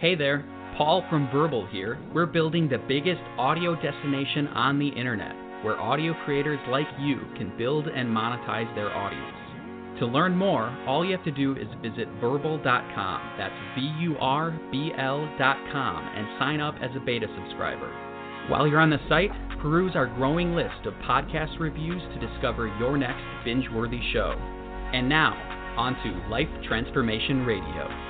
Hey there, Paul from Vurbl here. We're building the biggest audio destination on the internet where audio creators like you can build and monetize their audience. To learn more, all you have to do is visit vurbl.com. That's V U R B L.com and sign up as a beta subscriber. While you're on the site, peruse our growing list of podcast reviews to discover your next binge worthy show. And now, on to Life Transformation Radio.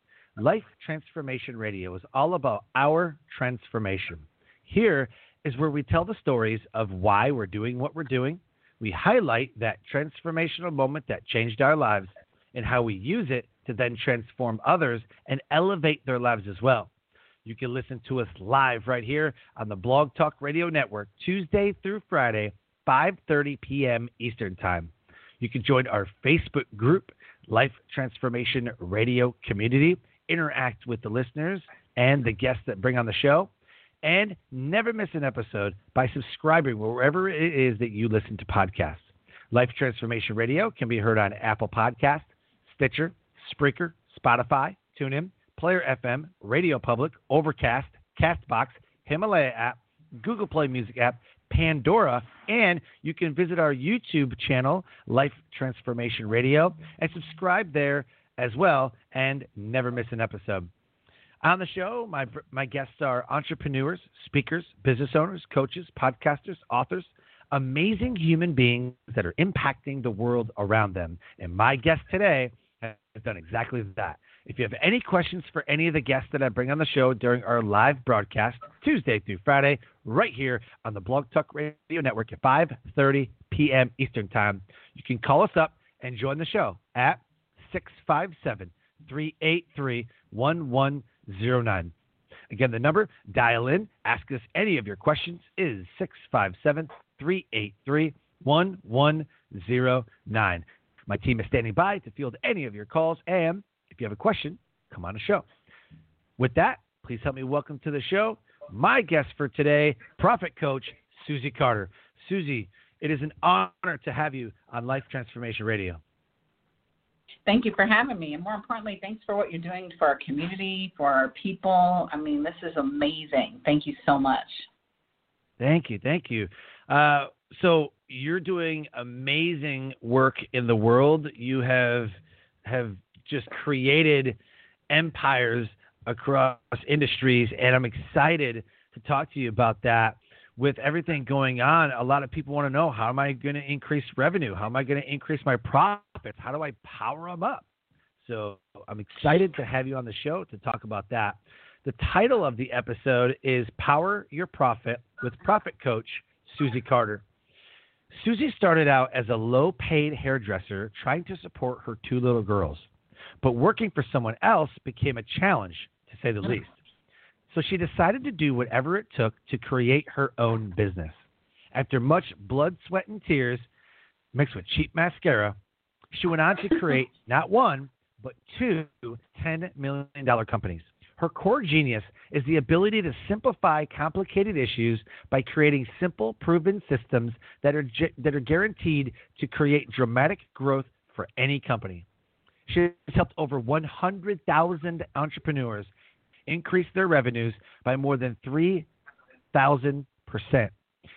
Life Transformation Radio is all about our transformation. Here is where we tell the stories of why we're doing what we're doing. We highlight that transformational moment that changed our lives and how we use it to then transform others and elevate their lives as well. You can listen to us live right here on the Blog Talk Radio Network Tuesday through Friday, 5:30 p.m. Eastern Time. You can join our Facebook group, Life Transformation Radio Community interact with the listeners and the guests that bring on the show, and never miss an episode by subscribing wherever it is that you listen to podcasts. Life Transformation Radio can be heard on Apple Podcast, Stitcher, Spreaker, Spotify, TuneIn, Player FM, Radio Public, Overcast, Castbox, Himalaya app, Google Play Music app, Pandora, and you can visit our YouTube channel, Life Transformation Radio, and subscribe there as well and never miss an episode. On the show, my, my guests are entrepreneurs, speakers, business owners, coaches, podcasters, authors, amazing human beings that are impacting the world around them. And my guest today has done exactly that. If you have any questions for any of the guests that I bring on the show during our live broadcast, Tuesday through Friday, right here on the Blog Talk Radio Network at 5:30 p.m. Eastern Time, you can call us up and join the show at 657 383 1109. Again, the number, dial in, ask us any of your questions, is 657 383 1109. My team is standing by to field any of your calls, and if you have a question, come on the show. With that, please help me welcome to the show my guest for today, Profit Coach Susie Carder. Susie, it is an honor to have you on Life Transformation Radio. Thank you for having me. And more importantly, thanks for what you're doing for our community, for our people. I mean, this is amazing. Thank you so much. Thank you. Thank you. Uh, so you're doing amazing work in the world. You have have just created empires across industries, and I'm excited to talk to you about that with everything going on, a lot of people want to know how am I going to increase revenue? How am I going to increase my profits? How do I power them up? So I'm excited to have you on the show to talk about that. The title of the episode is Power Your Profit with Profit Coach Susie Carder. Susie started out as a low paid hairdresser trying to support her two little girls, but working for someone else became a challenge, to say the least. So she decided to do whatever it took to create her own business. After much blood, sweat, and tears mixed with cheap mascara, she went on to create not one, but two $10 million companies. Her core genius is the ability to simplify complicated issues by creating simple, proven systems that are, that are guaranteed to create dramatic growth for any company. She has helped over 100,000 entrepreneurs increased their revenues by more than 3,000%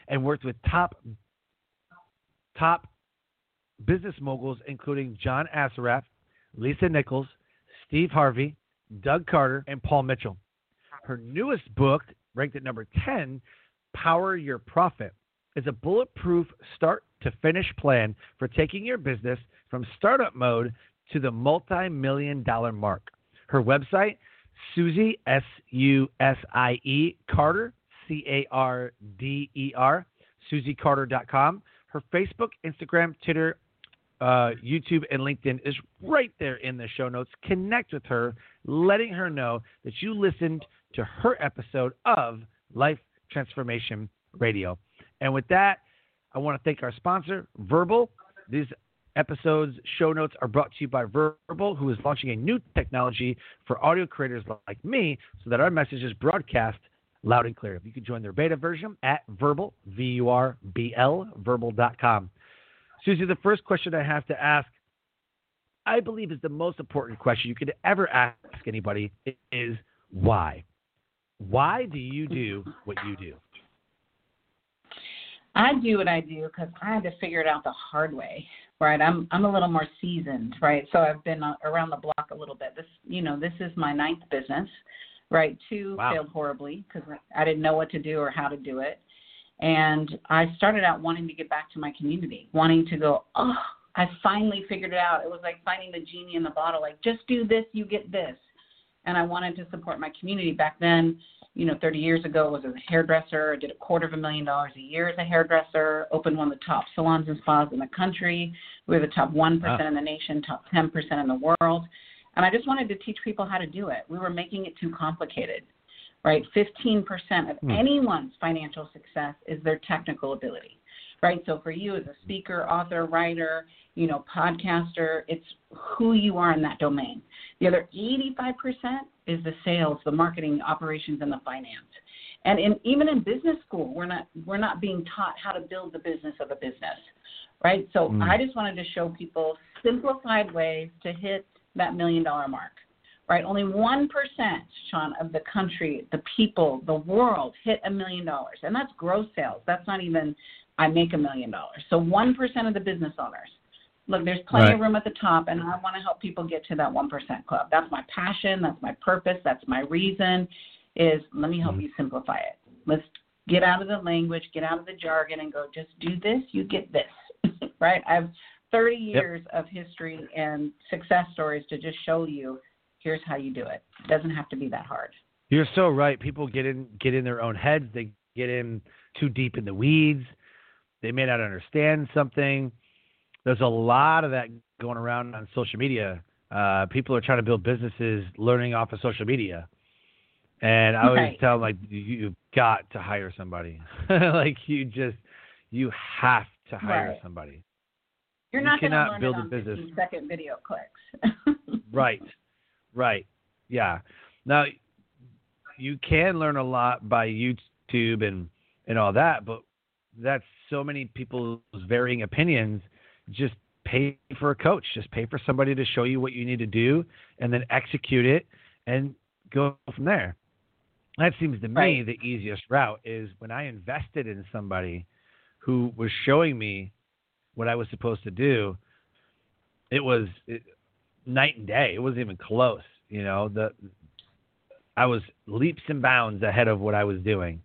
and worked with top top business moguls including John Assaraf, Lisa Nichols, Steve Harvey, Doug Carter, and Paul Mitchell. Her newest book, ranked at number 10 Power Your Profit is a bulletproof start to finish plan for taking your business from startup mode to the multi million dollar mark. Her website, Susie, S U S I E, Carder, C A R D E R, SusieCarder.com. Her Facebook, Instagram, Twitter, uh, YouTube, and LinkedIn is right there in the show notes. Connect with her, letting her know that you listened to her episode of Life Transformation Radio. And with that, I want to thank our sponsor, Vurbl. These episodes, show notes are brought to you by Vurbl, who is launching a new technology for audio creators like me so that our message is broadcast loud and clear. If you can join their beta version at Vurbl, V U R B L, vurbl.com. Susie, the first question I have to ask, I believe is the most important question you could ever ask anybody is why? Why do you do what you do? I do what I do because I had to figure it out the hard way, right? I'm I'm a little more seasoned, right? So I've been uh, around the block a little bit. This, you know, this is my ninth business, right? Two wow. failed horribly because I didn't know what to do or how to do it, and I started out wanting to get back to my community, wanting to go, oh, I finally figured it out. It was like finding the genie in the bottle, like just do this, you get this, and I wanted to support my community back then you know, 30 years ago was as a hairdresser. I did a quarter of a million dollars a year as a hairdresser, opened one of the top salons and spas in the country. We were the top 1% wow. in the nation, top 10% in the world. And I just wanted to teach people how to do it. We were making it too complicated, right? 15% of hmm. anyone's financial success is their technical ability, right? So for you as a speaker, author, writer, you know, podcaster, it's who you are in that domain. The other 85% is the sales, the marketing, operations, and the finance. And in, even in business school, we're not we're not being taught how to build the business of a business, right? So mm. I just wanted to show people simplified ways to hit that million dollar mark, right? Only one percent, Sean, of the country, the people, the world hit a million dollars, and that's gross sales. That's not even I make a million dollars. So one percent of the business owners look, there's plenty right. of room at the top, and I want to help people get to that 1% club. That's my passion. That's my purpose. That's my reason. Is let me help mm-hmm. you simplify it. Let's get out of the language, get out of the jargon, and go. Just do this. You get this. right? I have 30 years yep. of history and success stories to just show you. Here's how you do it. It doesn't have to be that hard. You're so right. People get in get in their own heads. They get in too deep in the weeds. They may not understand something there's a lot of that going around on social media. Uh, people are trying to build businesses learning off of social media. And I always right. tell them like you've got to hire somebody. like you just you have to hire right. somebody. You're you not going to build a business. Second video clicks. right, right, yeah. Now you can learn a lot by YouTube and and all that, but that's so many people's varying opinions just pay for a coach. Just pay for somebody to show you what you need to do and then execute it and go from there. That seems to me right. the easiest route is when I invested in somebody who was showing me what I was supposed to do. It was it, night and day. It wasn't even close. You know, the I was leaps and bounds ahead of what I was doing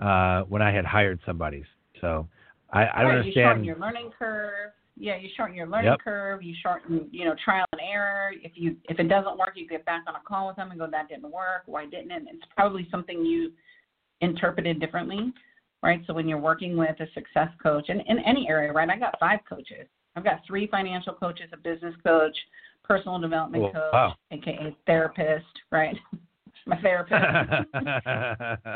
uh, when I had hired somebody. So I, I right, understand. You your learning curve yeah, you shorten your learning yep. curve. You shorten, you know, trial and error. If you if it doesn't work, you get back on a call with them and go, that didn't work. Why didn't it? It's probably something you interpreted differently, right? So when you're working with a success coach, and in any area, right? I got five coaches. I've got three financial coaches, a business coach, personal development oh, coach, wow. aka therapist, right? my therapist.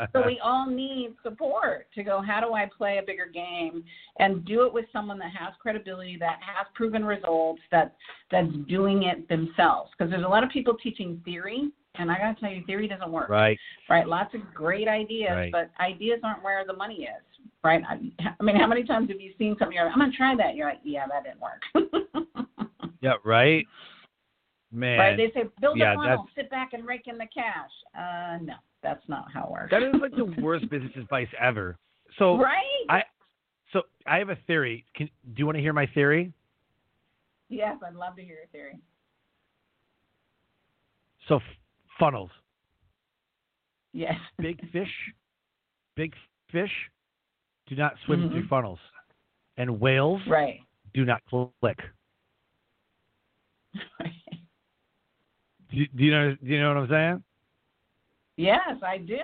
so we all need support to go, how do I play a bigger game and do it with someone that has credibility, that has proven results, that that's doing it themselves. Because there's a lot of people teaching theory, and I gotta tell you, theory doesn't work. Right. Right. Lots of great ideas, right. but ideas aren't where the money is. Right. I, I mean, how many times have you seen something? You're like, I'm gonna try that. You're like, yeah, that didn't work. yeah. Right. Man. Right? They say build yeah, a funnel, sit back and rake in the cash. Uh, no, that's not how it works. That is like the worst business advice ever. So right. I so I have a theory. Can, do you want to hear my theory? Yes, I'd love to hear your theory. So f- funnels. Yes. Big fish. Big fish do not swim Mhm. through funnels, and whales Right. do not click. Do you, do you know? Do you know what I'm saying? yes, I do.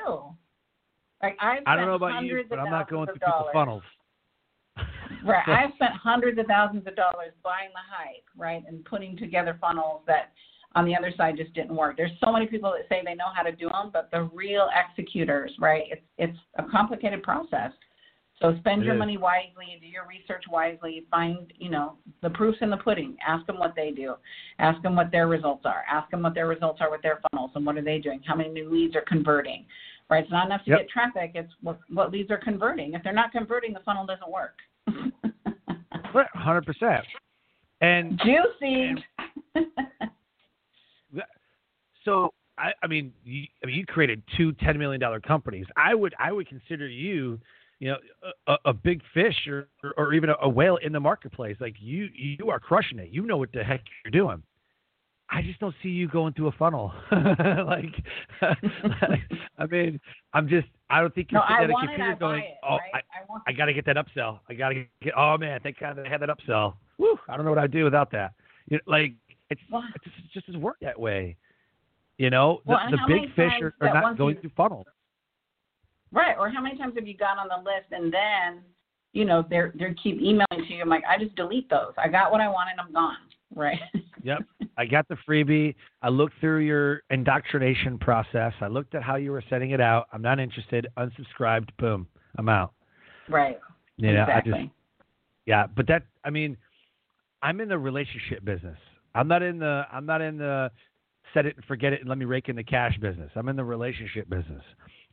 Like I've I don't know about you, but I'm not going through people's funnels. Right. I've spent hundreds of thousands of dollars buying the hype, right, and putting together funnels that on the other side just didn't work. There's so many people that say they know how to do them, but the real executors, right? It's it's a complicated process. So spend It your is. money wisely, do your research wisely, find, you know, the proofs in the pudding. Ask them what they do. Ask them what their results are. Ask them what their results are with their funnels and what are they doing? How many new leads are converting? Right? It's not enough to Yep. get traffic, it's what what leads are converting. If they're not converting, the funnel doesn't work. Right, hundred percent. And Juicy. so I, I mean, you, I mean, you created two ten million dollar companies. I would, I would consider you, you know, a, a big fish or, or even a, whale in the marketplace. Like you, you are crushing it. You know what the heck you're doing. I just don't see you going through a funnel. like, I mean, I'm just, I don't think you're no, I at a it, computer going, it. oh, right? I, want I got to get that upsell. I got to get. Oh man, thank God I had that upsell. Woo! I don't know what I'd do without that. You know, like it's Well- it just, it just doesn't work that way. You know, the, Well, and the big fish are, are not going through funnels. Right. Or how many times have you got on the list and then, you know, they're they keep emailing to you. I'm like, I just delete those. I got what I wanted. I'm gone. Right. Yep. I got the freebie. I looked through your indoctrination process. I looked at how you were setting it out. I'm not interested. Unsubscribed. Boom. I'm out. right. You know, exactly. I just yeah, but that I mean, I'm in the relationship business. I'm not in the I'm not in the set it and forget it and let me rake in the cash business. I'm in the relationship business.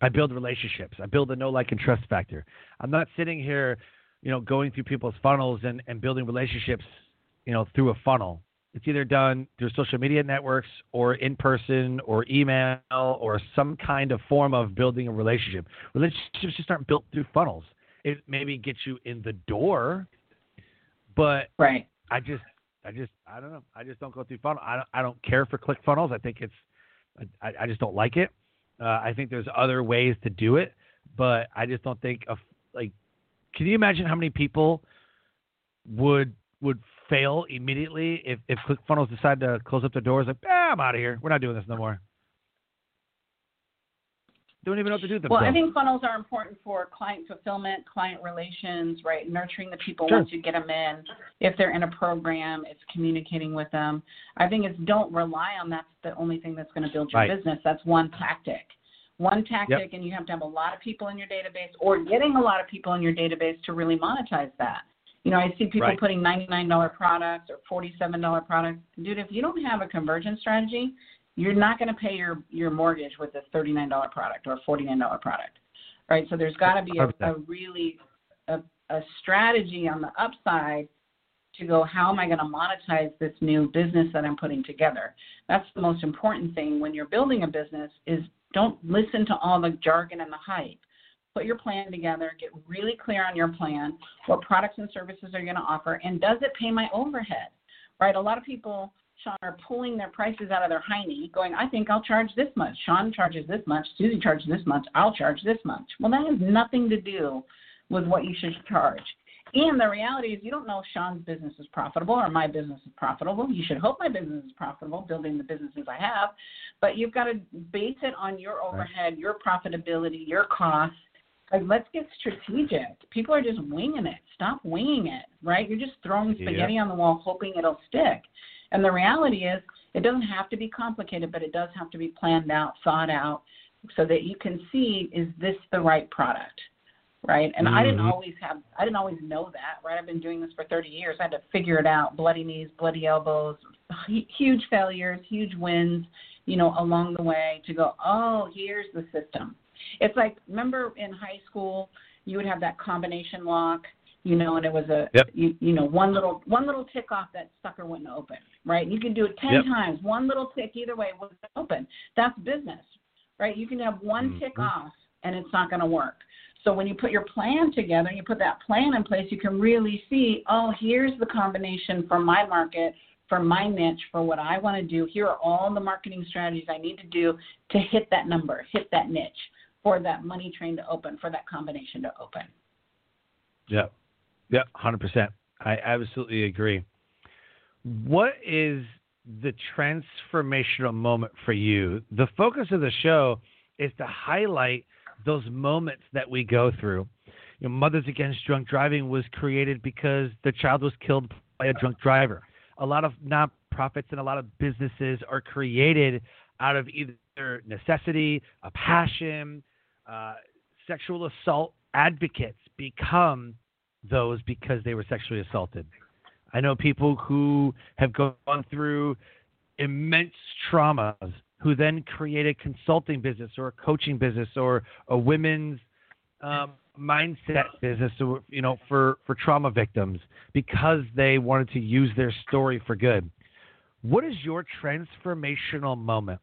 I build relationships. I build a no like and trust factor. I'm not sitting here, you know, going through people's funnels and, and building relationships, you know, through a funnel. It's either done through social media networks or in person or email or some kind of form of building a relationship. Relationships just aren't built through funnels. It maybe gets you in the door, but Right. I just, I just, I don't know. I just don't go through funnel. I don't, I don't care for click funnels. I think it's, I, I just don't like it. Uh, I think there's other ways to do it, but I just don't think like. Can you imagine how many people would would fail immediately if if ClickFunnels decide to close up their doors? Like, ah, I'm out of here. We're not doing this no more. Don't even know what to do with Well. I think funnels are important for client fulfillment, client relations, right? Nurturing the people Sure. once you get them in. If they're in a program, it's communicating with them. I think it's don't rely on that's the only thing that's going to build your Right. business. That's one tactic. One tactic, and you have to have a lot of people in your database or getting a lot of people in your database to really monetize that. You know, I see people Right. putting $99 products or $47 products. Dude, if you don't have a conversion strategy, you're not going to pay your your mortgage with a $39 product or a $49 product, right? So there's got to be a, a really a, a strategy on the upside to go, how am I going to monetize this new business that I'm putting together? That's the most important thing when you're building a business is don't listen to all the jargon and the hype. Put your plan together, get really clear on your plan, what products and services are you going to offer, and does it pay my overhead? Right? A lot of people, Sean, are pulling their prices out of their hiney, going, I think I'll charge this much. Sean charges this much. Susie charges this much. I'll charge this much. Well, that has nothing to do with what you should charge. And the reality is, you don't know if Sean's business is profitable or my business is profitable. You should hope my business is profitable, building the businesses I have. But you've got to base it on your overhead, your profitability, your costs. Like, let's get strategic. People are just winging it. Stop winging it, right? You're just throwing Yeah. spaghetti on the wall, hoping it'll stick. And the reality is, it doesn't have to be complicated, but it does have to be planned out, thought out, so that you can see is this the right product, right? And I didn't Mhm. always have, I didn't always know that, right? I've been doing this for 30 years. I had to figure it out: bloody knees, bloody elbows, huge failures, huge wins, you know, along the way to go. Oh, here's the system. It's like remember in high school you would have that combination lock, you know, and it was a Yep. you, you know one little one little tick off that sucker wouldn't open, right? You can do it ten Yep. times, one little tick either way wouldn't open. That's business, right? You can have one tick Mhm. off and it's not going to work. So when you put your plan together you put that plan in place, you can really see, oh, here's the combination for my market, for my niche, for what I want to do. Here are all the marketing strategies I need to do to hit that number, hit that niche, for that money train to open, for that combination to open. Yeah. Yeah, 100%. I absolutely agree. What is the transformational moment for you? The focus of the show is to highlight those moments that we go through. You know, Mothers Against Drunk Driving was created because the child was killed by a drunk driver. A lot of nonprofits and a lot of businesses are created out of either necessity, a passion, uh, sexual assault advocates become those because they were sexually assaulted. I know people who have gone through immense traumas who then create a consulting business or a coaching business or a women's um, mindset business, so, you know, for, for trauma victims because they wanted to use their story for good. What is your transformational moment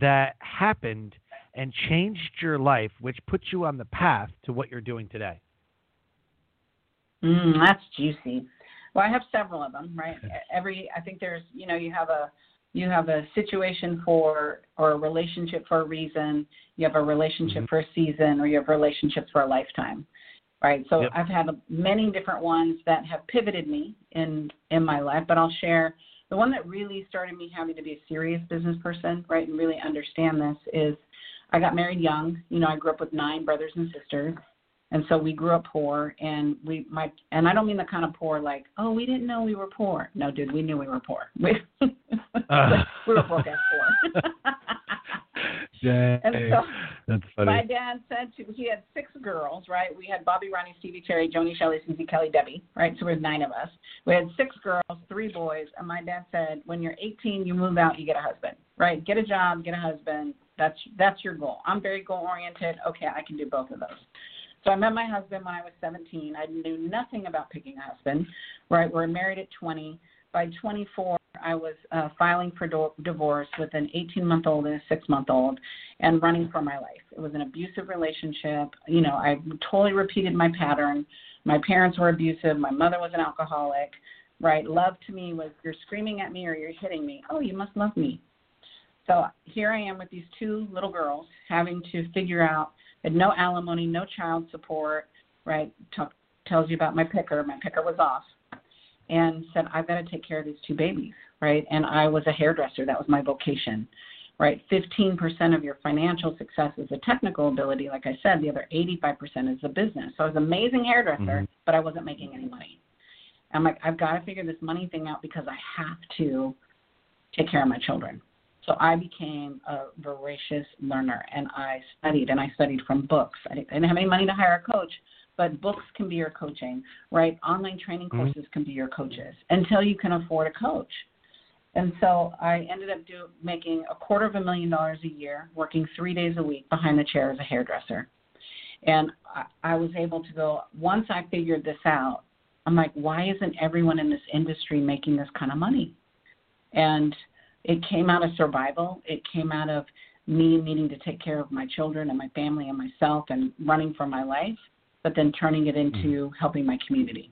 that happened and changed your life, which put you on the path to what you're doing today? Mm, that's juicy. Well, I have several of them, right? Every, I think there's, you know, you have a, you have a situation for or a relationship for a reason. You have a relationship mm-hmm. for a season, or you have relationships for a lifetime, right? So yep. I've had many different ones that have pivoted me in in my life, but I'll share the one that really started me having to be a serious business person, right, and really understand this is I got married young. You know, I grew up with nine brothers and sisters, and so we grew up poor. And we my and I don't mean the kind of poor like oh we didn't know we were poor. No, dude, we knew we were poor. We, uh. we were poor as poor. Dang. And so That's funny. my dad said to he had six girls, right? We had Bobby, Ronnie, Stevie, Terry, Joni, Shelley, Susie, Kelly, Debbie, right? So we had nine of us. We had six girls, three boys, and my dad said, when you're 18, you move out, you get a husband, right? Get a job, get a husband, that's that's your goal. I'm very goal oriented. Okay, I can do both of those. So I met my husband when I was 17. I knew nothing about picking a husband. Right, we are married at 20. By 24, I was uh, filing for do- divorce with an 18 month old and a six month old, and running for my life. It was an abusive relationship. You know, I totally repeated my pattern. My parents were abusive. My mother was an alcoholic. Right, love to me was you're screaming at me or you're hitting me. Oh, you must love me. So here I am with these two little girls having to figure out that no alimony, no child support, right? Talk, tells you about my picker. My picker was off. And said, I've got to take care of these two babies, right? And I was a hairdresser. That was my vocation, right? 15% of your financial success is a technical ability. Like I said, the other 85% is a business. So I was an amazing hairdresser, mm-hmm. but I wasn't making any money. I'm like, I've got to figure this money thing out because I have to take care of my children. So I became a voracious learner and I studied and I studied from books. I didn't have any money to hire a coach, but books can be your coaching, right? Online training mm-hmm. courses can be your coaches until you can afford a coach. And so I ended up do, making a quarter of a million dollars a year, working three days a week behind the chair as a hairdresser. And I, I was able to go, once I figured this out, I'm like, why isn't everyone in this industry making this kind of money? And it came out of survival. It came out of me needing to take care of my children and my family and myself and running for my life, but then turning it into mm-hmm. helping my community.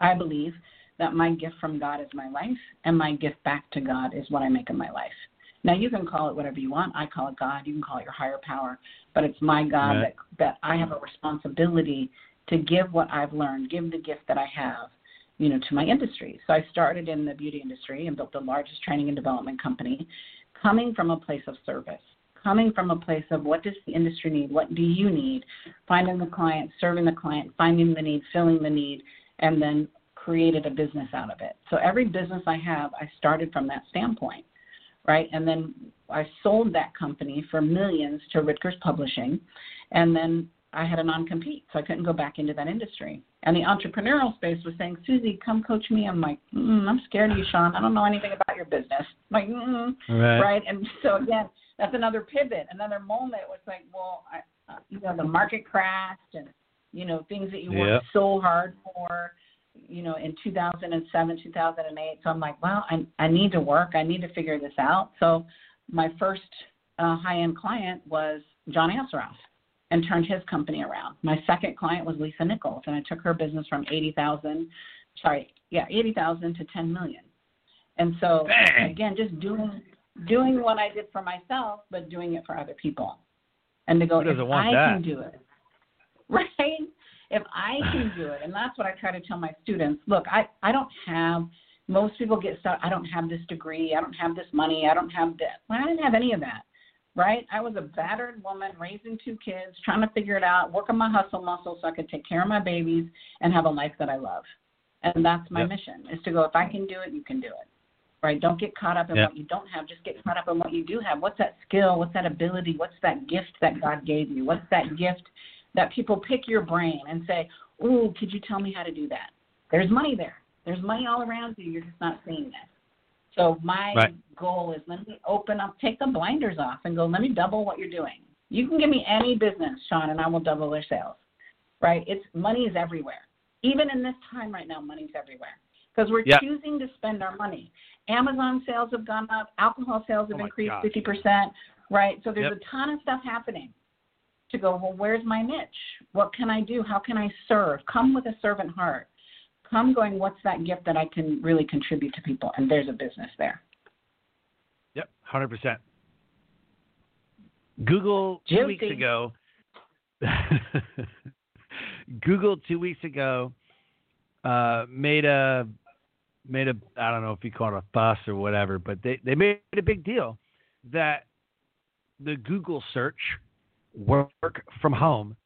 I believe that my gift from God is my life, and my gift back to God is what I make of my life. Now you can call it whatever you want. I call it God. You can call it your higher power, but it's my God right. that that I have a responsibility to give what I've learned, give the gift that I have, you know, to my industry. So I started in the beauty industry and built the largest training and development company, coming from a place of service, coming from a place of what does the industry need, what do you need, finding the client, serving the client, finding the need, filling the need, and then created a business out of it. So every business I have, I started from that standpoint, right? And then I sold that company for millions to Ritgers Publishing, and then I had a non compete, so I couldn't go back into that industry. And the entrepreneurial space was saying, Susie, come coach me. I'm like, mm, I'm scared of you, Sean. I don't know anything about your business. I'm like, mm, right. right. And so again, that's another pivot, another moment. Was like, well, I, uh, you know, the market crashed, and you know, things that you yep. worked so hard for, you know, in 2007, 2008. So I'm like, well, I I need to work. I need to figure this out. So my first uh, high-end client was John Assaraf and turned his company around. My second client was Lisa Nichols, and I took her business from 80,000, sorry, yeah, 80,000 to 10 million. And so Bang. again, just doing doing what I did for myself, but doing it for other people, and to go, if I that? can do it, right? if I can do it, and that's what I try to tell my students. Look, I I don't have. Most people get stuck. I don't have this degree. I don't have this money. I don't have this. Well, I didn't have any of that, right? I was a battered woman raising two kids, trying to figure it out, working my hustle muscle so I could take care of my babies and have a life that I love. And that's my Yep. mission: is to go. If I can do it, you can do it right? Don't get caught up in Yeah. what you don't have. Just get caught up in what you do have. What's that skill? What's that ability? What's that gift that God gave you? What's that gift that people pick your brain and say, "Ooh, could you tell me how to do that?" There's money there. There's money all around you. You're just not seeing it. So my Right. goal is let me open up, take the blinders off, and go. Let me double what you're doing. You can give me any business, Sean, and I will double their sales. Right? It's money is everywhere. Even in this time right now, money's everywhere because we're Yeah. choosing to spend our money. Amazon sales have gone up, alcohol sales have Oh increased fifty percent, right? So there's Yep. a ton of stuff happening. To go, well, where's my niche? What can I do? How can I serve? Come with a servant heart. Come going, what's that gift that I can really contribute to people? And there's a business there. Yep, hundred percent. Google two weeks ago. Google two weeks ago uh, made a made a I don't know if you call it a fuss or whatever, but they they made a big deal that the Google search work from home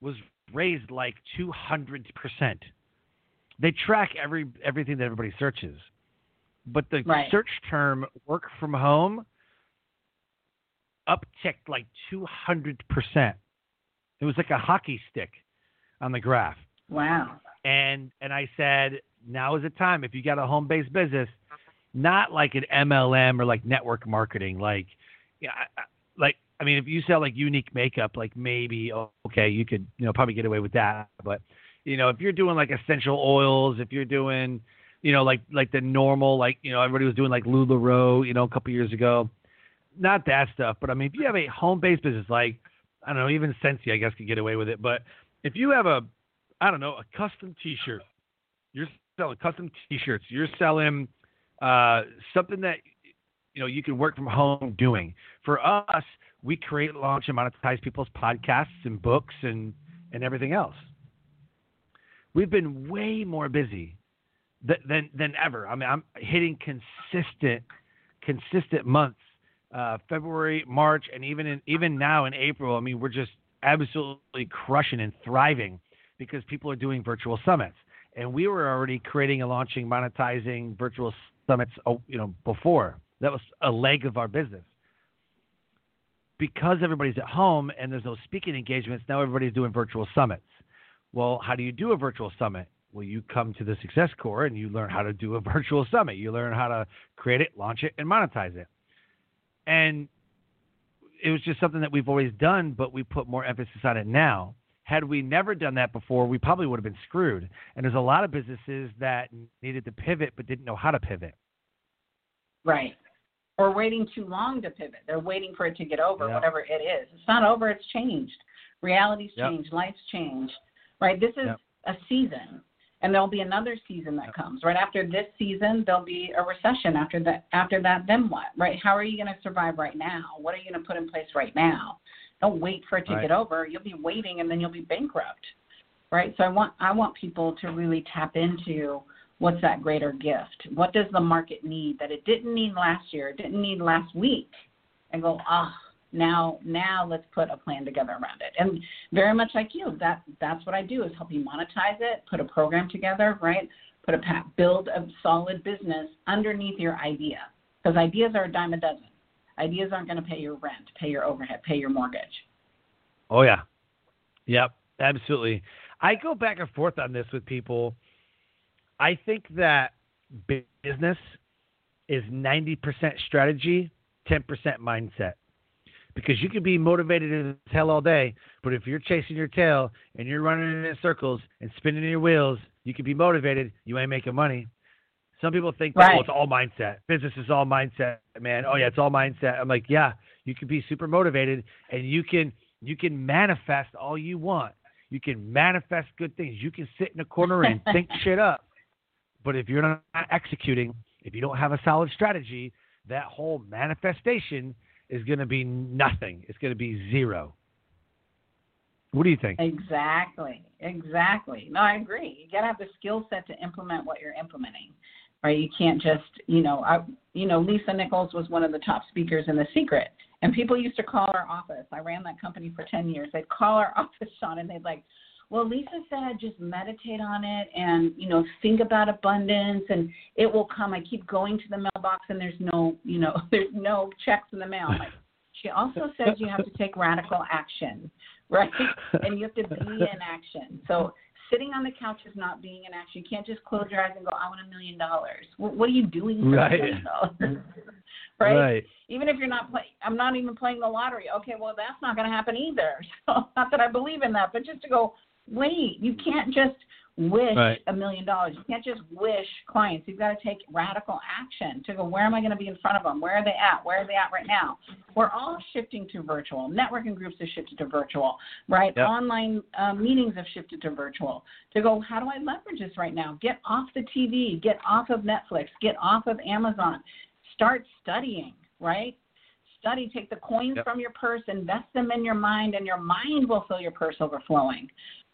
was raised like two hundred percent. They track every everything that everybody searches, but the Right. search term "work from home" upticked like two hundred percent. It was like a hockey stick on the graph Wow. and and I said, now is the time. If you got a home based business, not like an MLM or like network marketing, like yeah, like I mean, if you sell like unique makeup, like maybe okay, you could you know probably get away with that. But you know, if you're doing like essential oils, if you're doing you know like like the normal like you know everybody was doing like LuLaRoe, you know, a couple years ago, not that stuff. But I mean, if you have a home based business, like I don't know, even Scentsy, I guess could get away with it. But if you have a I don't know, a custom T-shirt. You're selling custom T-shirts. You're selling uh, something that you know you can work from home doing. For us, we create, launch, and monetize people's podcasts and books and and everything else. We've been way more busy than than, than ever. I mean, I'm hitting consistent consistent months. Uh, February, March, and even in even now in April. I mean, we're just absolutely crushing and thriving because people are doing virtual summits. And we were already creating and launching, monetizing virtual summits, oh, you know, before. That was a leg of our business. Because everybody's at home and there's no speaking engagements, now everybody's doing virtual summits. Well, how do you do a virtual summit? Well, you come to the Success Core and you learn how to do a virtual summit. You learn how to create it, launch it, and monetize it. And it was just something that we've always done, but we put more emphasis on it now. Had we never done that before, we probably would have been screwed. And there's a lot of businesses that needed to pivot but didn't know how to pivot. Right. Or waiting too long to pivot. They're waiting for it to get over, Yeah. whatever it is. It's not over, it's changed. Reality's Yep. changed, life's changed. Right? This is Yep. a season. And there'll be another season that Yep. comes. Right after this season, there'll be a recession. After that, after that, then what? Right? How are you going to survive right now? What are you going to put in place right now? Don't wait for it to Right. get over. You'll be waiting, and then you'll be bankrupt. Right? So I want I want people to really tap into what's that greater gift? What does the market need that it didn't need last year, it didn't need last week? And go, ah, now now let's put a plan together around it. And very much like you, that that's what I do is help you monetize it, put a program together, right? Put a pa- build a solid business underneath your idea. Because ideas are a dime a dozen. Ideas aren't going to pay your rent, pay your overhead, pay your mortgage. Oh yeah. Yep, absolutely. I go back and forth on this with people. I think that business is 90% strategy, 10% mindset. Because you can be motivated as hell all day, but if you're chasing your tail and you're running in circles and spinning your wheels, you can be motivated, you ain't making money. Some people think that Right. oh, it's all mindset. Business is all mindset, man. Oh yeah, it's all mindset. I'm like, yeah, you can be super motivated and you can you can manifest all you want. You can manifest good things. You can sit in a corner and think shit up. But if you're not executing, if you don't have a solid strategy, that whole manifestation is going to be nothing. It's going to be zero. What do you think? Exactly. Exactly. No, I agree. You got to have the skill set to implement what you're implementing. Right? You can't just, you know, I you know, Lisa Nichols was one of the top speakers in The Secret. And people used to call our office. I ran that company for 10 years. They'd call our office, Sean, and they'd like, well, Lisa said just meditate on it and, you know, think about abundance and it will come. I keep going to the mailbox and there's no, you know, there's no checks in the mail. Like, she also says you have to take radical action, right? And you have to be in action. So sitting on the couch is not being in action. You can't just close your eyes and go, I want a million dollars. What are you doing for right. right? Right. Even if you're not playing, I'm not even playing the lottery. Okay, well, that's not going to happen either. So, not that I believe in that, but just to go, wait, you can't just wish a million dollars. You can't just wish clients. You've got to take radical action to go, where am I going to be in front of them? Where are they at? Where are they at right now? We're all shifting to virtual. Networking groups have shifted to virtual, right? Yep. Online um, meetings have shifted to virtual. To go, how do I leverage this right now? Get off the TV, get off of Netflix, get off of Amazon. Start studying, right? Study, take the coins Yep. from your purse, invest them in your mind, and your mind will fill your purse overflowing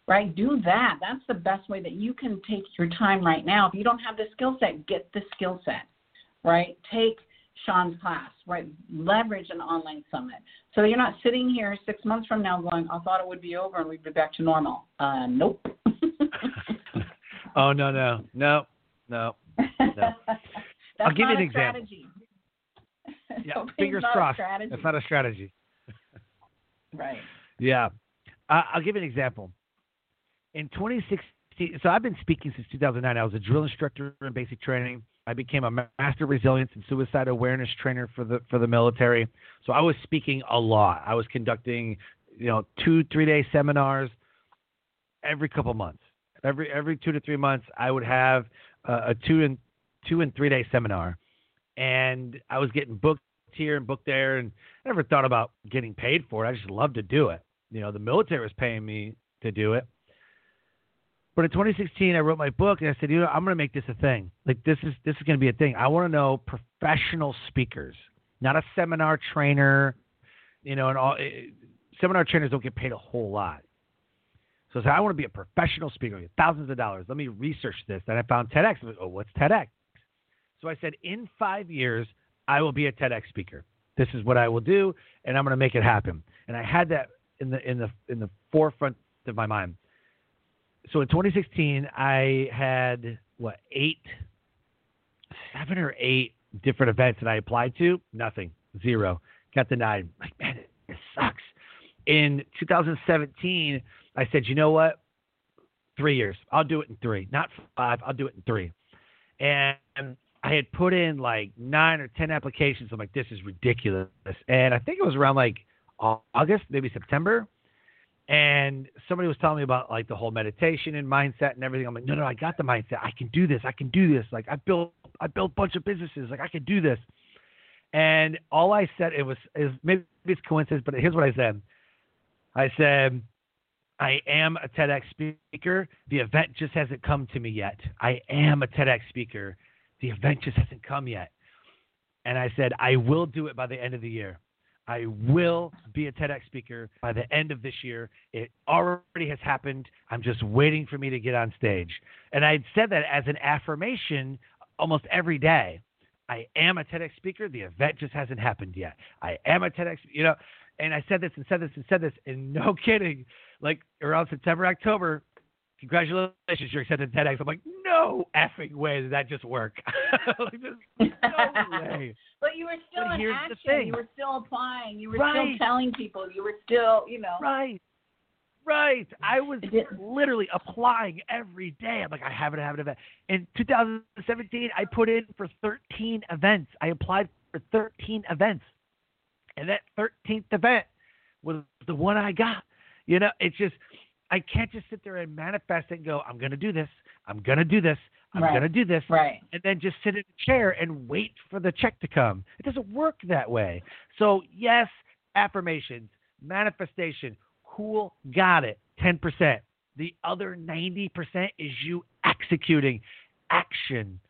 right? Do that. That's the best way that you can take your time right now. If you don't have the skill set, get the skill set, right? Take Sean's class, right? Leverage an online summit. So you're not sitting here six months from now going, I thought it would be over and we'd be back to normal. Uh, nope. oh no no no no. That's I'll give you an example. strategy. Yeah, fingers not a crossed. strategy. That's not a strategy. right. Yeah. I'll give you an example. In 2016, so I've been speaking since 2009. I was a drill instructor in basic training. I became a master resilience and suicide awareness trainer for the for the military. So I was speaking a lot. I was conducting, you know, two three day seminars every couple months. Every every two to three months, I would have uh, a two and two and three day seminar, and I was getting booked here and booked there, and I never thought about getting paid for it. I just loved to do it. You know, the military was paying me to do it. But in 2016, I wrote my book, and I said, you know, I'm going to make this a thing. Like this is this is going to be a thing. I want to know professional speakers, not a seminar trainer. You know, and all eh, seminar trainers don't get paid a whole lot. So I said, I want to be a professional speaker, thousands of dollars. Let me research this. Then I found TEDx. I was, oh, what's TEDx? So I said, in five years, I will be a TEDx speaker. This is what I will do, and I'm going to make it happen. And I had that in the in the in the forefront of my mind. So in 2016, I had what eight, seven or eight different events that I applied to. Nothing, zero, got denied. Like man, it sucks. In 2017, I said, you know what? Three years. I'll do it in three, not five. I'll do it in three. And I had put in like nine or ten applications. I'm like, this is ridiculous. And I think it was around like August, maybe September. And somebody was telling me about like the whole meditation and mindset and everything. I'm like, no, no, I got the mindset. I can do this. I can do this. Like I built, I built a bunch of businesses. Like I can do this. And all I said, it was, is maybe it's coincidence, but here's what I said. I said, I am a TEDx speaker. The event just hasn't come to me yet. I am a TEDx speaker. The event just hasn't come yet. And I said, I will do it by the end of the year. I will be a TEDx speaker by the end of this year. It already has happened. I'm just waiting for me to get on stage. And I said that as an affirmation almost every day. I am a TEDx speaker. The event just hasn't happened yet. I am a TEDx, you know, and I said this and said this and said this, and no kidding, like around September, October, congratulations, you're accepted to TEDx. I'm like, no effing way did that just work. like, no way. But you were still But in action. You were still applying. You were Right. still telling people. You were still, you know. Right. Right. I was literally applying every day. I'm like, I have it, I have an event. In 2017, I put in for 13 events. I applied for 13 events. And that 13th event was the one I got. You know, it's just, I can't just sit there and manifest and go, I'm going to do this. I'm going to do this. I'm Right. going to do this. Right. and then just sit in a chair and wait for the check to come. It doesn't work that way. So, yes, affirmations, manifestation, cool, got it, 10%. The other 90% is you executing action.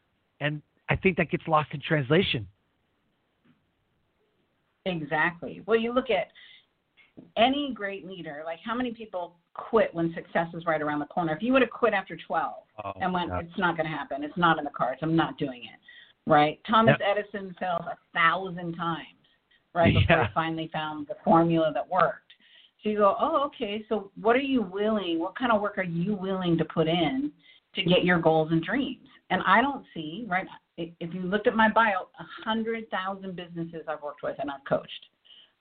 And I think that gets lost in translation. Exactly. Well, you look at any great leader, like how many people quit when success is right around the corner? If you would have quit after 12 Oh, and went, yeah. it's not going to happen. It's not in the cards. I'm not doing it. Right? Thomas Edison failed a thousand times, right, before Yeah. he finally found the formula that worked. So you go, oh, okay. So what are you willing? What kind of work are you willing to put in to get your goals and dreams? And I don't see, right? If you looked at my bio, a hundred thousand businesses I've worked with and I've coached,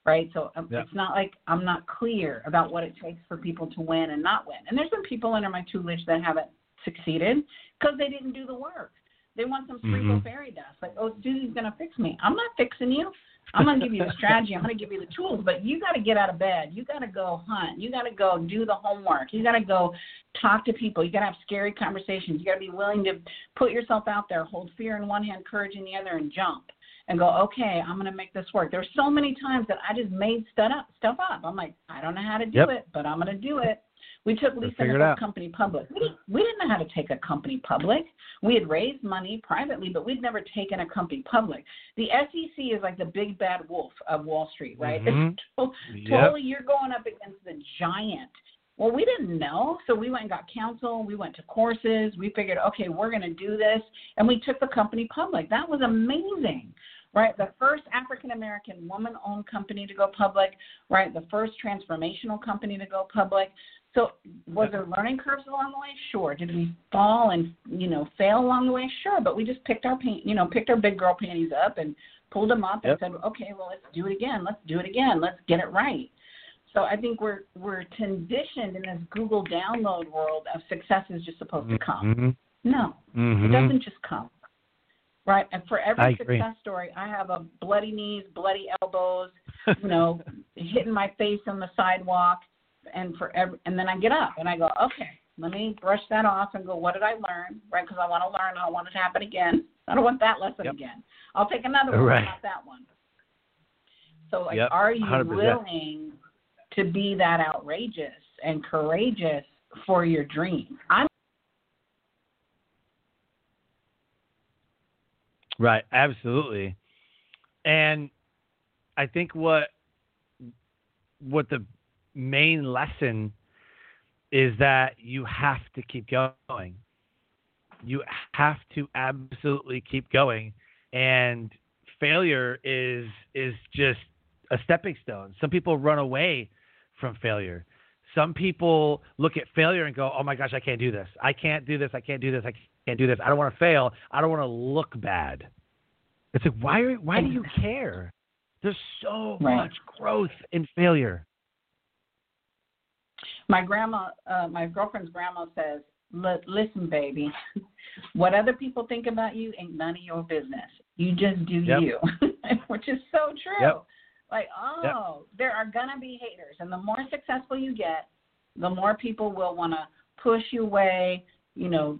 right? So um, Yeah. it's not like I'm not clear about what it takes for people to win and not win. And there's been people under my tutelage that haven't succeeded because they didn't do the work. They want some cerebral Mhm. fairy dust, like, oh, Susie's gonna fix me. I'm not fixing you. I'm gonna give you the strategy. I'm gonna give you the tools, but you got to get out of bed. You got to go hunt. You got to go do the homework. You got to go talk to people. You got to have scary conversations. You got to be willing to put yourself out there, hold fear in one hand, courage in the other, and jump. And go, okay, I'm gonna make this work. There's so many times that I just made stuff up. Stuff up. I'm like, I don't know how to do Yep. it, but I'm gonna do it. We took Lisa Nichols' company public. We didn't, we didn't know how to take a company public. We had raised money privately, but we'd never taken a company public. The SEC is like the big bad wolf of Wall Street, right? Mhm. It's to- Yep. totally you're going up against the giant. Well, we didn't know, so we went and got counsel. We went to courses. We figured, okay, we're going to do this, and we took the company public. That was amazing, right? The first African American woman-owned company to go public, right? The first transformational company to go public. So, was there learning curves along the way? Sure. Did we fall and you know fail along the way? Sure. But we just picked our pan- you know picked our big girl panties up and pulled them up Yep. and said, okay, well let's do it again. Let's do it again. Let's get it right. So I think we're we're conditioned in this Google download world of success is just supposed to come. Mhm. No, Mhm. it doesn't just come. Right? And for every I agree. success story, I have a bloody knees, bloody elbows, you know, hitting my face on the sidewalk, and for every, and then I get up and I go, okay, let me brush that off and go, what did I learn? Right? Because I want to learn. I don't want it to happen again. I don't want that lesson Yep. again. I'll take another one, Right. not that one. So, like, Yep, are you 100%. willing to be that outrageous and courageous for your dream? I'm Right, absolutely. And I think what what the main lesson is that you have to keep going. You have to absolutely keep going and failure is is just a stepping stone. Some people run away from failure. Some people look at failure and go, "Oh my gosh, I can't do this. I can't do this. I can't do this. I can't do this. I don't want to fail. I don't want to look bad." It's like, why are, why do you care? There's so Right. much growth in failure. my grandma, uh, my girlfriend's grandma says, "Li- "Listen, baby, what other people think about you ain't none of your business. You just do Yep. you," which is so true. Yep. Like, oh, there are gonna be haters, and the more successful you get, the more people will want to push you away. You know,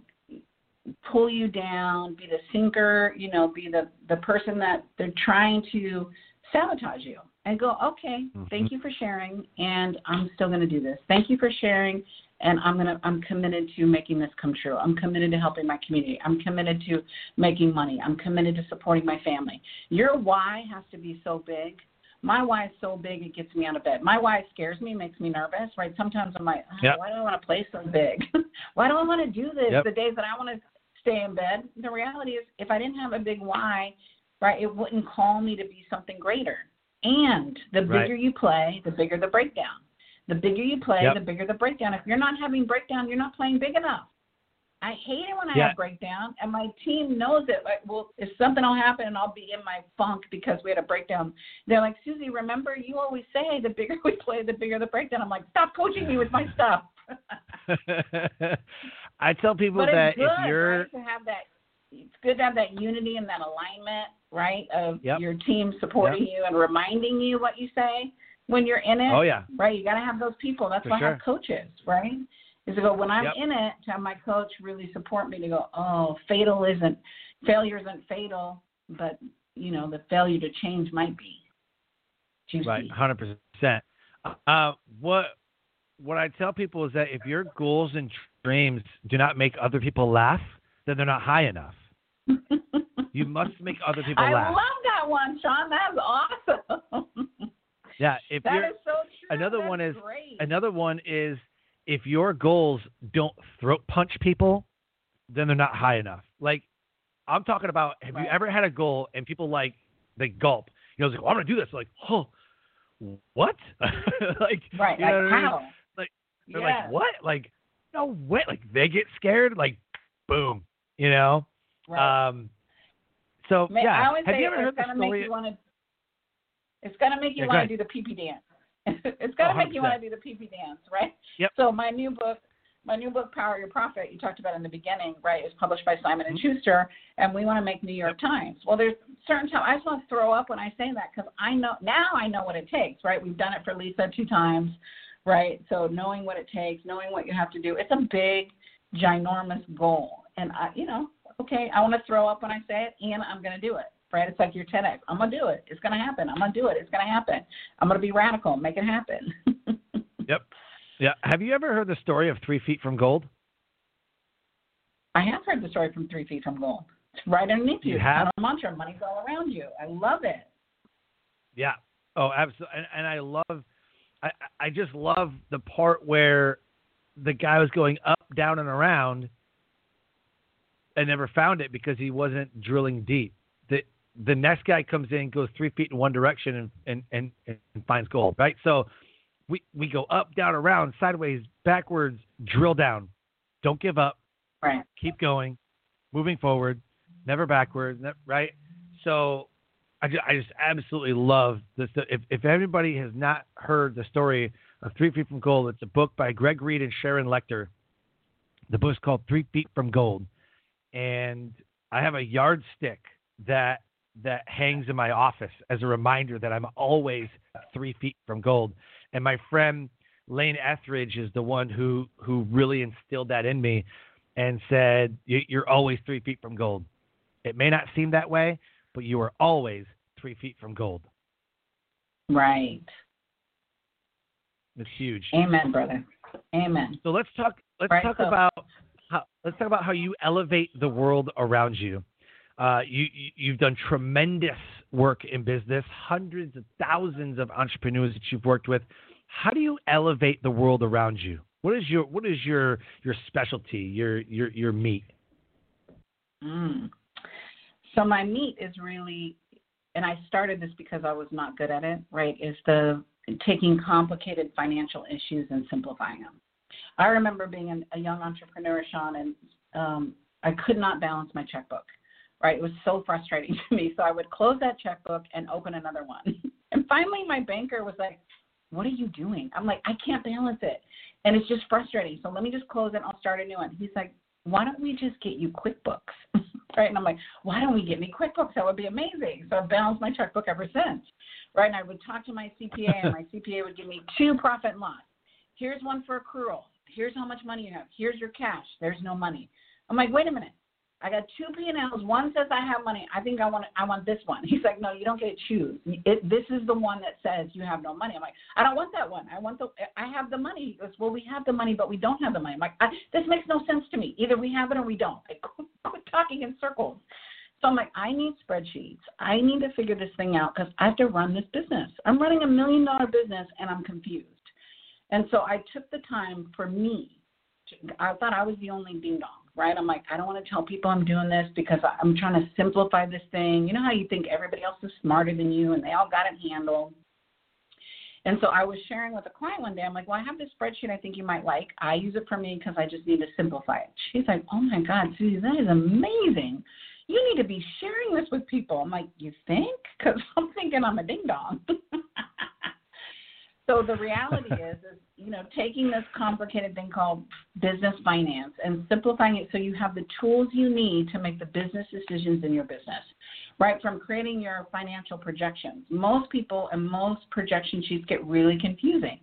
pull you down, be the sinker. You know, be the the person that they're trying to sabotage you and go, okay, Mhm. thank you for sharing, and I'm still going to do this. Thank you for sharing, and I'm gonna I'm committed to making this come true. I'm committed to helping my community. I'm committed to making money. I'm committed to supporting my family. Your why has to be so big. My why is so big it gets me out of bed. My why scares me, makes me nervous, right? Sometimes I'm like, oh, Yep. why do I want to play so big? why do I want to do this Yep. the days that I want to stay in bed? The reality is, if I didn't have a big why, right, it wouldn't call me to be something greater. And the bigger Right. you play, the bigger the breakdown. The bigger you play, Yep. the bigger the breakdown. If you're not having breakdown, you're not playing big enough. I hate it when I Yeah. have breakdown, and my team knows it. Like, well, if something will happen, and I'll be in my funk because we had a breakdown. They're like, Susie, remember you always say the bigger we play, the bigger the breakdown. I'm like, stop coaching me with my stuff. I tell people but that it's good, if you're right, to have that. It's good to have that unity and that alignment, right? Of Yep. your team supporting you and reminding you what you say when you're in it. Oh yeah. right? You got to have those people. That's For why I have coaches, right? Is to go when I'm Yep. in it to have my coach really support me to go, oh, fatal isn't failure isn't fatal, but you know the failure to change might be. Juicy. Right, hundred percent. Uh, what what I tell people is that if your goals and dreams do not make other people laugh, then they're not high enough. You must make other people I laugh. I love that one, Sean. That's awesome. yeah, if That you're is so another That's one is great. another one is if your goals don't throat punch people, then they're not high enough. Like I'm talking about have Right. you ever had a goal and people like they gulp. You know, it's like, well, I'm gonna do this. Like, oh what? like right. you like know what I mean? how? Like, They're Yes. like, what? Like, no way. Like they get scared, like boom. You know? Right. Um so Ma- yeah. I Have say you ever heard it's the gonna make you want to. It's gonna make you Yeah, want to do the pee pee dance. it's gonna Oh, make you want to do the pee pee dance, right? Yep. So my new book, my new book, Power Your Profit, you talked about in the beginning, right? Is published by Simon and Mm-hmm. Schuster, and we want to make New York Times. Well, there's certain times I just want to throw up when I say that because I know now I know what it takes, right? We've done it for Lisa two times, right? So knowing what it takes, knowing what you have to do, it's a big, ginormous goal, and I, you know, okay, I want to throw up when I say it, and I'm going to do it. Right? It's like your TEDx. I'm gonna do it. It's gonna happen. I'm gonna do it. It's gonna happen. I'm gonna be radical. Make it happen. Yep. Yeah. Have you ever heard the story of three feet from gold? I have heard the story from Three Feet from Gold. It's right underneath you. You have? A mantra. Money's all around you. I love it. Yeah. Oh, absolutely. And, and I love, I, I just love the part where the guy was going up, down, and around, and never found it because he wasn't drilling deep. The the next guy comes in, goes three feet in one direction, and and and, and finds gold. Right. So we we go up, down, around, sideways, backwards, drill down. Don't give up. Right. Keep going, moving forward, never backwards. Right. So I just, I just absolutely love this. If, if anybody has not heard the story of Three Feet from Gold, it's a book by Greg Reid and Sharon Lechter. The book's called Three Feet from Gold, and I have a yardstick that that hangs in my office as a reminder that I'm always three feet from gold. And my friend Lane Etheridge is the one who who really instilled that in me, and said, "You- "You're always three feet from gold." It may not seem that way, but you are always three feet from gold. Right. It's huge. Amen, brother. Amen. So let's talk. Let's Right, talk so- about how. Let's talk about how you elevate the world around you. Uh, you, you you've done tremendous work in business, hundreds of thousands of entrepreneurs that you've worked with. How do you elevate the world around you? What is your what is your your specialty? Your your your meat? Mm. So my meat is really, and I started this because I was not good at it. Right? Is the taking complicated financial issues and simplifying them. I remember being an, a young entrepreneur, Sean, and um, I could not balance my checkbook. Right? It was so frustrating to me. So I would close that checkbook and open another one. and finally, my banker was like, "What are you doing?" I'm like, "I can't balance it." And it's just frustrating. So let me just close it. I'll start a new one. He's like, why don't we just get you QuickBooks? right? And I'm like, why don't we get me QuickBooks? That would be amazing. So I've balanced my checkbook ever since. Right? And I would talk to my CPA, and my CPA would give me two profit and loss. Here's one for accrual. Here's how much money you have. Here's your cash. There's no money. I'm like, wait a minute. I got two P&Ls. One says I have money. I think I want I want this one. He's like, no, you don't get to choose. It, this is the one that says you have no money. I'm like, I don't want that one. I want the I have the money. He goes, well, we have the money, but we don't have the money. I'm like, I, this makes no sense to me. Either we have it or we don't. I quit, quit talking in circles. So I'm like, I need spreadsheets. I need to figure this thing out because I have to run this business. I'm running a million dollar business and I'm confused. And so I took the time for me. To, I thought I was the only ding dong, right? I'm like, I don't want to tell people I'm doing this because I'm trying to simplify this thing. You know how you think everybody else is smarter than you and they all got it handled. And so I was sharing with a client one day. I'm like, well, I have this spreadsheet I think you might like. I use it for me because I just need to simplify it. She's like, oh my God, Susie, that is amazing. You need to be sharing this with people. I'm like, you think? Because I'm thinking I'm a ding dong. so the reality is, is you know, taking this complicated thing called business finance and simplifying it so you have the tools you need to make the business decisions in your business right? From creating your financial projections. Most people and most projection sheets get really confusing.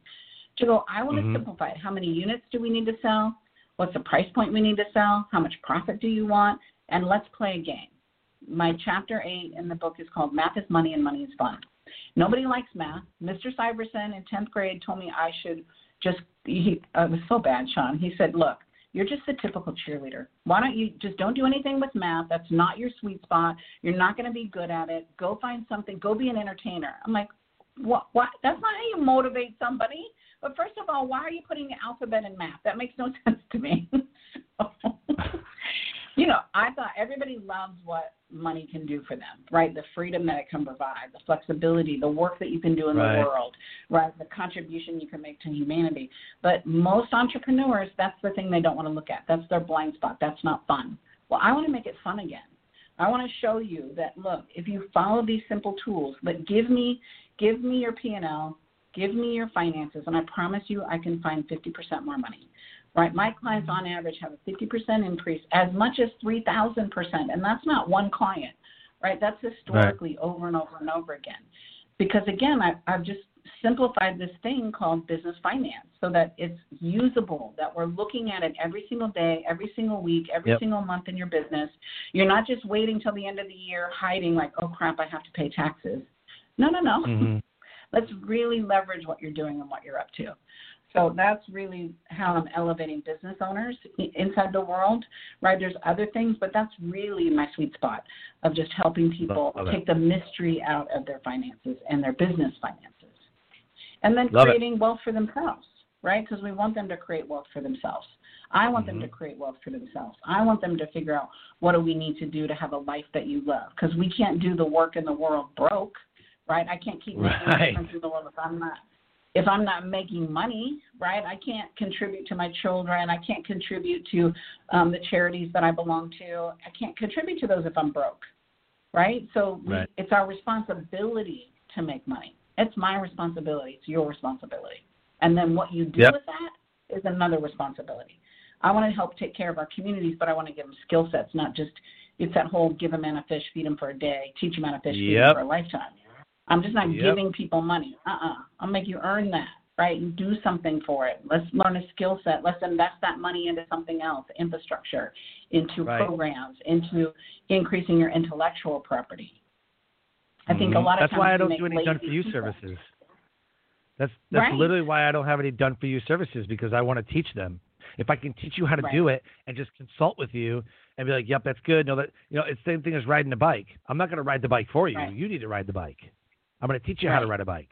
To go, I want Mhm. to simplify it. How many units do we need to sell? What's the price point we need to sell? How much profit do you want? And let's play a game. My chapter eight in the book is called Math is Money and Money is Fun. Nobody likes math. Mr. Syverson in 10th grade told me I should just, he, uh, it was so bad, Sean. He said, look, you're just a typical cheerleader. Why don't you just don't do anything with math? That's not your sweet spot. You're not going to be good at it. Go find something. Go be an entertainer. I'm like, what, what? That's not how you motivate somebody. But first of all, why are you putting the alphabet in math? That makes no sense to me. you know, I thought everybody loves what money can do for them, right? The freedom that it can provide, the flexibility, the work that you can do in right. the world, right? The contribution you can make to humanity. But most entrepreneurs, that's the thing they don't want to look at. That's their blind spot. That's not fun. Well, I want to make it fun again. I want to show you that look, if you follow these simple tools, but give me give me your P&L, give me your finances, and I promise you I can find 50% more money right? My clients on average have a 50% increase, as much as 3,000%, and that's not one client, right? That's historically right. over and over and over again. Because again, I, I've just simplified this thing called business finance so that it's usable, that we're looking at it every single day, every single week, every yep. single month in your business. You're not just waiting till the end of the year hiding like, oh crap, I have to pay taxes. No, no, no. Mm-hmm. Let's really leverage what you're doing and what you're up to. So that's really how I'm elevating business owners inside the world, right? There's other things, but that's really my sweet spot of just helping people Love take it. the mystery out of their finances and their business finances. And then Love creating it. wealth for themselves, right? Because we want them to create wealth for themselves. I want mm-hmm. them to create wealth for themselves. I want them to figure out what do we need to do to have a life that you love. Because we can't do the work in the world broke, right? I can't keep making right. a difference in the world if I'm not if I'm not making money, right, I can't contribute to my children. I can't contribute to um, the charities that I belong to. I can't contribute to those if I'm broke, right? So right. It's our responsibility to make money. It's my responsibility. It's your responsibility. And then what you do yep. with that is another responsibility. I want to help take care of our communities, but I want to give them skill sets, not just it's that whole give a man a fish, feed him for a day, teach a how to fish, feed yep. him for a lifetime. I'm just not yep. giving people money. Uh-uh. I'll make you earn that, right? And do something for it. Let's learn a skill set. Let's invest that money into something else, infrastructure, into right. programs, into increasing your intellectual property. I think mm-hmm. a lot of times that's why I don't do any done for you people. services. That's that's right. literally why I don't have any done for you services because I want to teach them. If I can teach you how to right. do it and just consult with you and be like, "Yep, that's good." No, that you know, it's the same thing as riding a bike. I'm not going to ride the bike for you. Right. You need to ride the bike. I'm going to teach you right. how to ride a bike.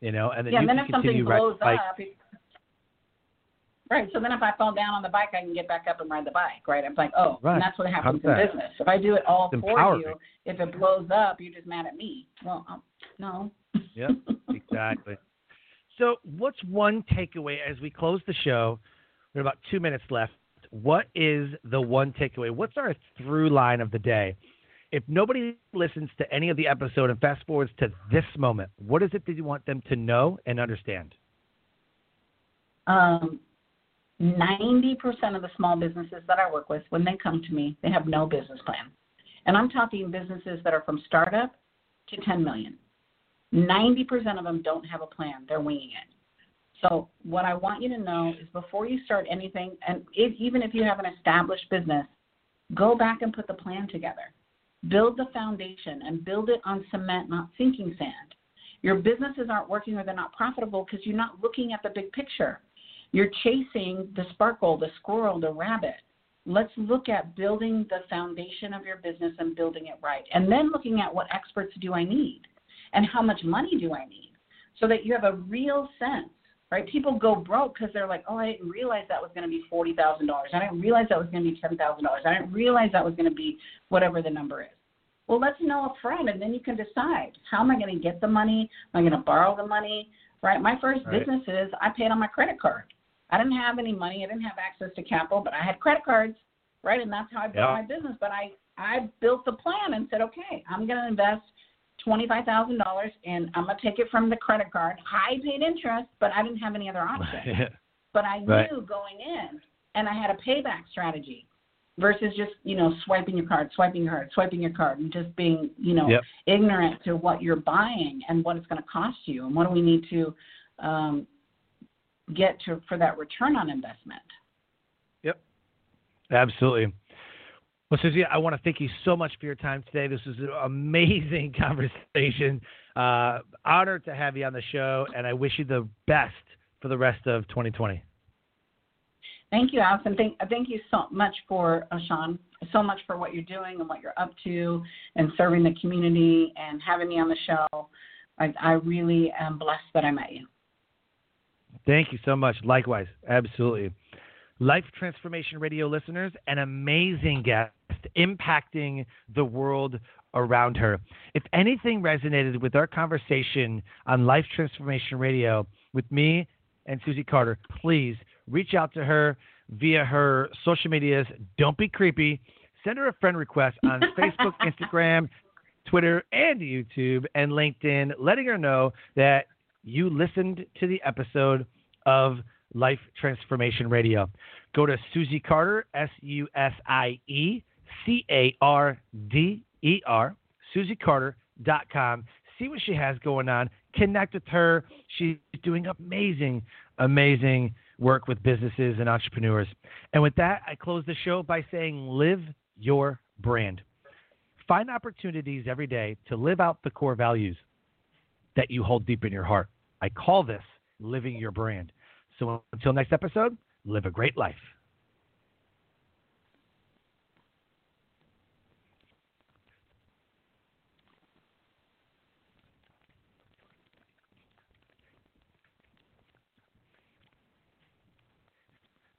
You know, and then yeah, you and then can if something blows up, it, right? So then if I fall down on the bike, I can get back up and ride the bike, right? I'm like, oh, right. and that's what happens in that? business. If I do it all It's for empowering. you, if it blows up, you're just mad at me. Well, um, no. Yep, exactly. So, what's one takeaway as we close the show? We have about two minutes left. What is the one takeaway? What's our through line of the day? If nobody listens to any of the episode and fast forwards to this moment, what is it that you want them to know and understand? Um, 90% of the small businesses that I work with, when they come to me, they have no business plan. And I'm talking businesses that are from startup to 10 million. 90% of them don't have a plan. They're winging it. So what I want you to know is before you start anything, and if, even if you have an established business, go back and put the plan together. Build the foundation and build it on cement, not sinking sand. Your businesses aren't working or they're not profitable because you're not looking at the big picture. You're chasing the sparkle, the squirrel, the rabbit. Let's look at building the foundation of your business and building it right. And then looking at what experts do I need and how much money do I need so that you have a real sense right? People go broke because they're like, oh, I didn't realize that was going to be forty thousand dollars. I didn't realize that was going to be ten thousand dollars. I didn't realize that was going to be whatever the number is. Well, let's know up front, and then you can decide how am I going to get the money? Am I going to borrow the money? Right? My first Right. business is I paid on my credit card. I didn't have any money. I didn't have access to capital, but I had credit cards, right? And that's how I built Yeah. my business. But I I built the plan and said, okay, I'm going to invest twenty-five thousand dollars, and I'm gonna take it from the credit card. High paid interest, but I didn't have any other option. But I Right. knew going in, and I had a payback strategy versus just you know swiping your card, swiping your card, swiping your card, and just being you know Yep. ignorant to what you're buying and what it's going to cost you, and what do we need to um, get to for that return on investment. Yep. Absolutely. Well, Susie, I want to thank you so much for your time today. This was an amazing conversation. Uh, honored to have you on the show, and I wish you the best for the rest of 2020. Thank you, Allison. Thank, thank you so much for uh, Sean, so much for what you're doing and what you're up to, and serving the community and having me on the show. I, I really am blessed that I met you. Thank you so much. Likewise, absolutely. Life Transformation Radio listeners, an amazing guest impacting the world around her. If anything resonated with our conversation on Life Transformation Radio with me and Susie Carder, please reach out to her via her social medias. Don't be creepy. Send her a friend request on Facebook, Instagram, Twitter, and YouTube, and LinkedIn, letting her know that you listened to the episode of Life Transformation Radio. Go to Susie Carder, S U S I E C A R D E R, SusieCarder.com. See what she has going on. Connect with her. She's doing amazing, amazing work with businesses and entrepreneurs. And with that, I close the show by saying live your brand. Find opportunities every day to live out the core values that you hold deep in your heart. I call this living your brand. So until next episode, live a great life.